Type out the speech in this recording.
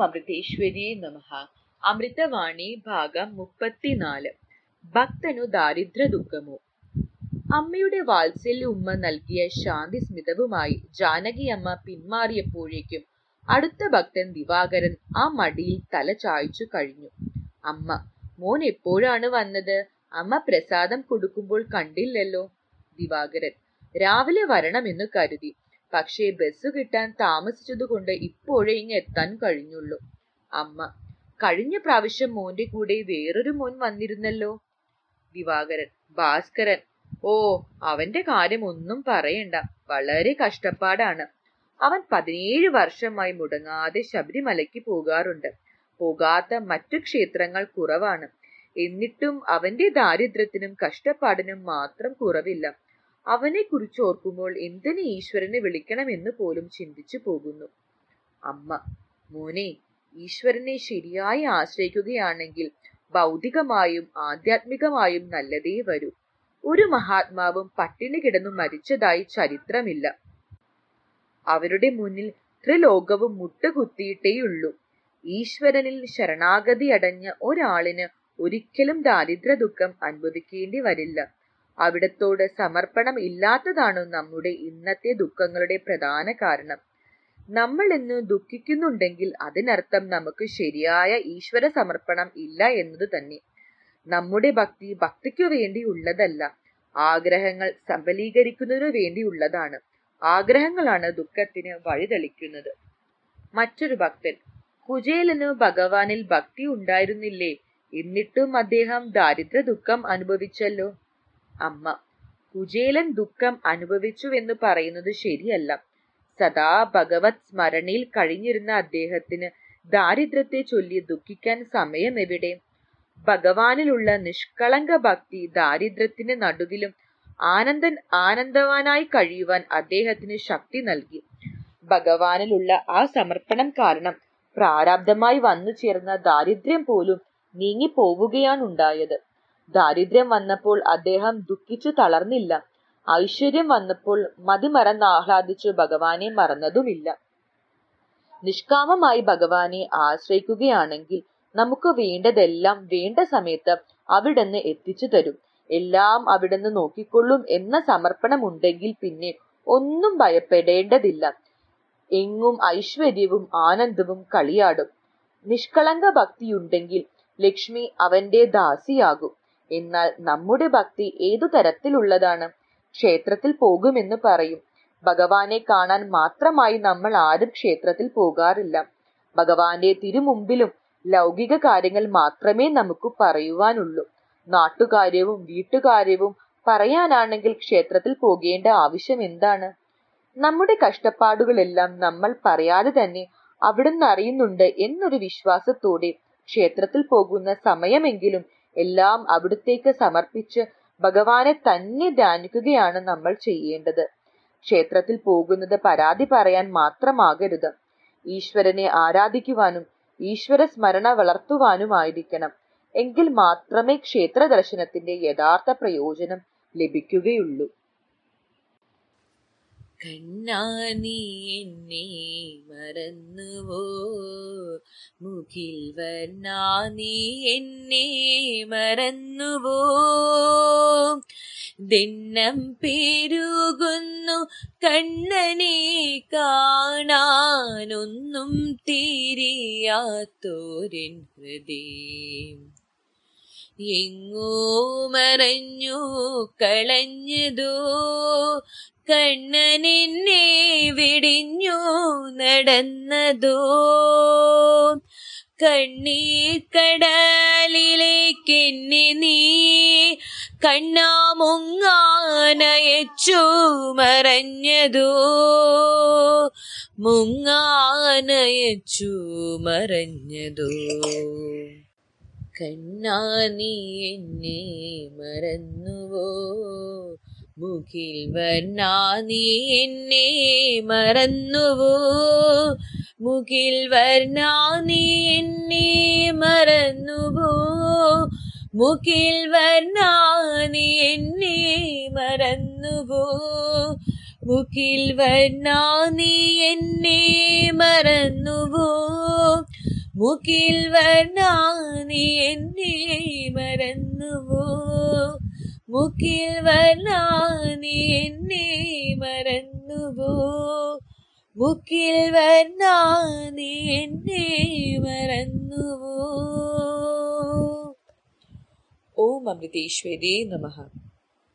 അമൃതേശ്വരി നമ അമൃതവാണി ഭാഗം മുപ്പത്തിനാല്. ഭക്തനു ദാരിദ്ര ദുഃഖമോ അമ്മയുടെ വാത്സല്യ ഉമ്മ നൽകിയ ശാന്തി സ്മിതവുമായി ജാനകി അമ്മ പിന്മാറിയപ്പോഴേക്കും അടുത്ത ഭക്തൻ ദിവാകരൻ ആ മടിയിൽ തല ചായച്ചു കഴിഞ്ഞു. അമ്മ മോൻ എപ്പോഴാണ് വന്നത്? അമ്മ പ്രസാദം കൊടുക്കുമ്പോൾ കണ്ടില്ലല്ലോ? ദിവാകരൻ രാവിലെ വരണമെന്നു കരുതി. പക്ഷേ ബസ് കിട്ടാൻ താമസിച്ചതുകൊണ്ട് ഇപ്പോഴേ ഇങ്ങ് എത്താൻ കഴിഞ്ഞുള്ളൂ. അമ്മ കഴിഞ്ഞ പ്രാവശ്യം മോന്റെ കൂടെ വേറൊരു മോൻ വന്നിരുന്നല്ലോ. ദിവാകരൻ ഭാസ്കരൻ. ഓ അവന്റെ കാര്യം ഒന്നും പറയണ്ട. വളരെ കഷ്ടപ്പാടാണ്. അവൻ പതിനേഴ് വർഷമായി മുടങ്ങാതെ ശബരിമലയ്ക്ക് പോകാറുണ്ട്. പോകാത്ത മറ്റു ക്ഷേത്രങ്ങൾ കുറവാണ്. എന്നിട്ടും അവന്റെ ദാരിദ്ര്യത്തിനും കഷ്ടപ്പാടിനും മാത്രം കുറവില്ല. അവനെ കുറിച്ച് ഓർക്കുമ്പോൾ എന്തിന് ഈശ്വരനെ വിളിക്കണമെന്ന് പോലും ചിന്തിച്ചു പോകുന്നു. അമ്മ മോനെ ഈശ്വരനെ ശരിയായി ആശ്രയിക്കുകയാണെങ്കിൽ ഭൗതികമായും ആധ്യാത്മികമായും നല്ലതേ വരൂ. ഒരു മഹാത്മാവും പട്ടിണി കിടന്നു മരിച്ചതായി ചരിത്രമില്ല. അവരുടെ മുന്നിൽ ത്രിലോകവും മുട്ടുകുത്തിയിട്ടേയുള്ളൂ. ഈശ്വരനിൽ ശരണാഗതി അടഞ്ഞ ഒരാളിന് ഒരിക്കലും ദാരിദ്ര്യ ദുഃഖം അനുഭവിക്കേണ്ടി വരില്ല. അവിടത്തോട് സമർപ്പണം ഇല്ലാത്തതാണ് നമ്മുടെ ഇന്നത്തെ ദുഃഖങ്ങളുടെ പ്രധാന കാരണം? നമ്മൾ ഇന്ന് ദുഃഖിക്കുന്നുണ്ടെങ്കിൽ അതിനർത്ഥം നമുക്ക് ശരിയായ ഈശ്വര സമർപ്പണം ഇല്ല എന്നത് തന്നെ. നമ്മുടെ ഭക്തി ഭക്തിക്കു വേണ്ടി ഉള്ളതല്ല. ആഗ്രഹങ്ങൾ സബലീകരിക്കുന്നതിനു വേണ്ടിയുള്ളതാണ് ആഗ്രഹങ്ങളാണ് ദുഃഖത്തിന് വഴിതെളിക്കുന്നത്. മറ്റൊരു ഭക്തൻ കുചേലന് ഭഗവാനിൽ ഭക്തി ഉണ്ടായിരുന്നില്ലേ? എന്നിട്ടും അദ്ദേഹം ദാരിദ്ര്യ ദുഃഖം അനുഭവിച്ചല്ലോ. അമ്മ. കുചേലൻ ദുഃഖം അനുഭവിച്ചുവെന്ന് പറയുന്നത് ശരിയല്ല. സദാ ഭഗവത് സ്മരണയിൽ കഴിഞ്ഞിരുന്ന അദ്ദേഹത്തിന് ദാരിദ്ര്യത്തെ ചൊല്ലി ദുഃഖിക്കാൻ സമയം എവിടെ ഭഗവാനിലുള്ള നിഷ്കളങ്ക ഭക്തി ദാരിദ്ര്യത്തിന് നടുവിലും ആനന്ദൻ ആനന്ദവാനായി കഴിയുവാൻ അദ്ദേഹത്തിന് ശക്തി നൽകി. ഭഗവാനിലുള്ള ആ സമർപ്പണം കാരണം പ്രാരാബ്ധമായി വന്നു ചേർന്ന ദാരിദ്ര്യം പോലും നീങ്ങിപ്പോവുകയാണുണ്ടായത്. ദാരിദ്ര്യം വന്നപ്പോൾ അദ്ദേഹം ദുഃഖിച്ചു തളർന്നില്ല. ഐശ്വര്യം വന്നപ്പോൾ മതിമറന്ന് ആഹ്ലാദിച്ചു ഭഗവാനെ മറന്നതുമില്ല. നിഷ്കാമമായി ഭഗവാനെ ആശ്രയിക്കുകയാണെങ്കിൽ നമുക്ക് വേണ്ടതെല്ലാം വേണ്ട സമയത്ത് അവിടുന്ന് എത്തിച്ചു തരും. എല്ലാം അവിടുന്ന് നോക്കിക്കൊള്ളും എന്ന സമർപ്പണമുണ്ടെങ്കിൽ പിന്നെ ഒന്നും ഭയപ്പെടേണ്ടതില്ല. എങ്ങും ഐശ്വര്യവും ആനന്ദവും കളിയാടും. നിഷ്കളങ്ക ഭക്തിയുണ്ടെങ്കിൽ ലക്ഷ്മി അവന്റെ ദാസിയാകും. എന്നാൽ നമ്മുടെ ഭക്തി ഏതു തരത്തിലുള്ളതാണ്? ക്ഷേത്രത്തിൽ പോകുമെന്ന് പറയും. ഭഗവാനെ കാണാൻ മാത്രമായി നമ്മൾ ആരും ക്ഷേത്രത്തിൽ പോകാറില്ല. ഭഗവാന്റെ തിരുമുമ്പിലും ലൗകിക കാര്യങ്ങൾ മാത്രമേ നമുക്ക് പറയുവാനുള്ളൂ. നാട്ടുകാര്യവും വീട്ടുകാര്യവും പറയാനാണെങ്കിൽ ക്ഷേത്രത്തിൽ പോകേണ്ട ആവശ്യം എന്താണ്? നമ്മുടെ കഷ്ടപ്പാടുകളെല്ലാം നമ്മൾ പറയാതെ തന്നെ അവിടുന്ന് അറിയുന്നുണ്ട് എന്നൊരു വിശ്വാസത്തോടെ ക്ഷേത്രത്തിൽ പോകുന്ന സമയമെങ്കിലും എല്ലാം അവിടുത്തേക്ക് സമർപ്പിച്ച് ഭഗവാനെ തന്നെ ധ്യാനിക്കുകയാണ് നമ്മൾ ചെയ്യേണ്ടത്. ക്ഷേത്രത്തിൽ പോകുന്നത് പരാതി പറയാൻ മാത്രമാകരുത്. ഈശ്വരനെ ആരാധിക്കുവാനും ഈശ്വര സ്മരണ വളർത്തുവാനുമായിരിക്കണം. എങ്കിൽ മാത്രമേ ക്ഷേത്ര ദർശനത്തിന്റെ യഥാർത്ഥ പ്രയോജനം ലഭിക്കുകയുള്ളൂ. കണ്ണാ എന്നെ മറന്നുവോ? മുഖിൽ വർണാ നീ എന്നെ മറന്നുവോ? ദിണ്ണം പെരുകുന്നു കണ്ണനെ കാണാനൊന്നും തീരിയാത്തോരൻ ഹൃദയം. എങ്ങോ മറഞ്ഞു കളഞ്ഞതോ. കണ്ണനെന്നെ വിടിഞ്ഞു നടന്നതോ. കണ്ണീർ കടലിലേക്കെന്നെ നീ കണ്ണാമുങ്ങാനയച്ചു മറഞ്ഞതോ. മുങ്ങാനയച്ചു മറഞ്ഞതോ. കണ്ണാ നീ എന്നെ മറന്നുവോ? മുഖിൽ വർണാ നീ എന്നെ മറന്നുവോ? മുഖിൽ വർണാ നീ എന്നെ മറന്നുവോ? മുഖിൽ വർണാ നീ എന്നെ മറന്നുവോ? മുഖിൽ വർണാ നീ എന്നെ മറന്നുവോ? മുകിൽ എന്നെ മറന്നുവോ? മുകിൽ എന്നെ മറന്നുവോ? മുക്കിൽ എന്നെ മറന്നുവോ? ഓം അമൃതേശ്വരി നമഃ.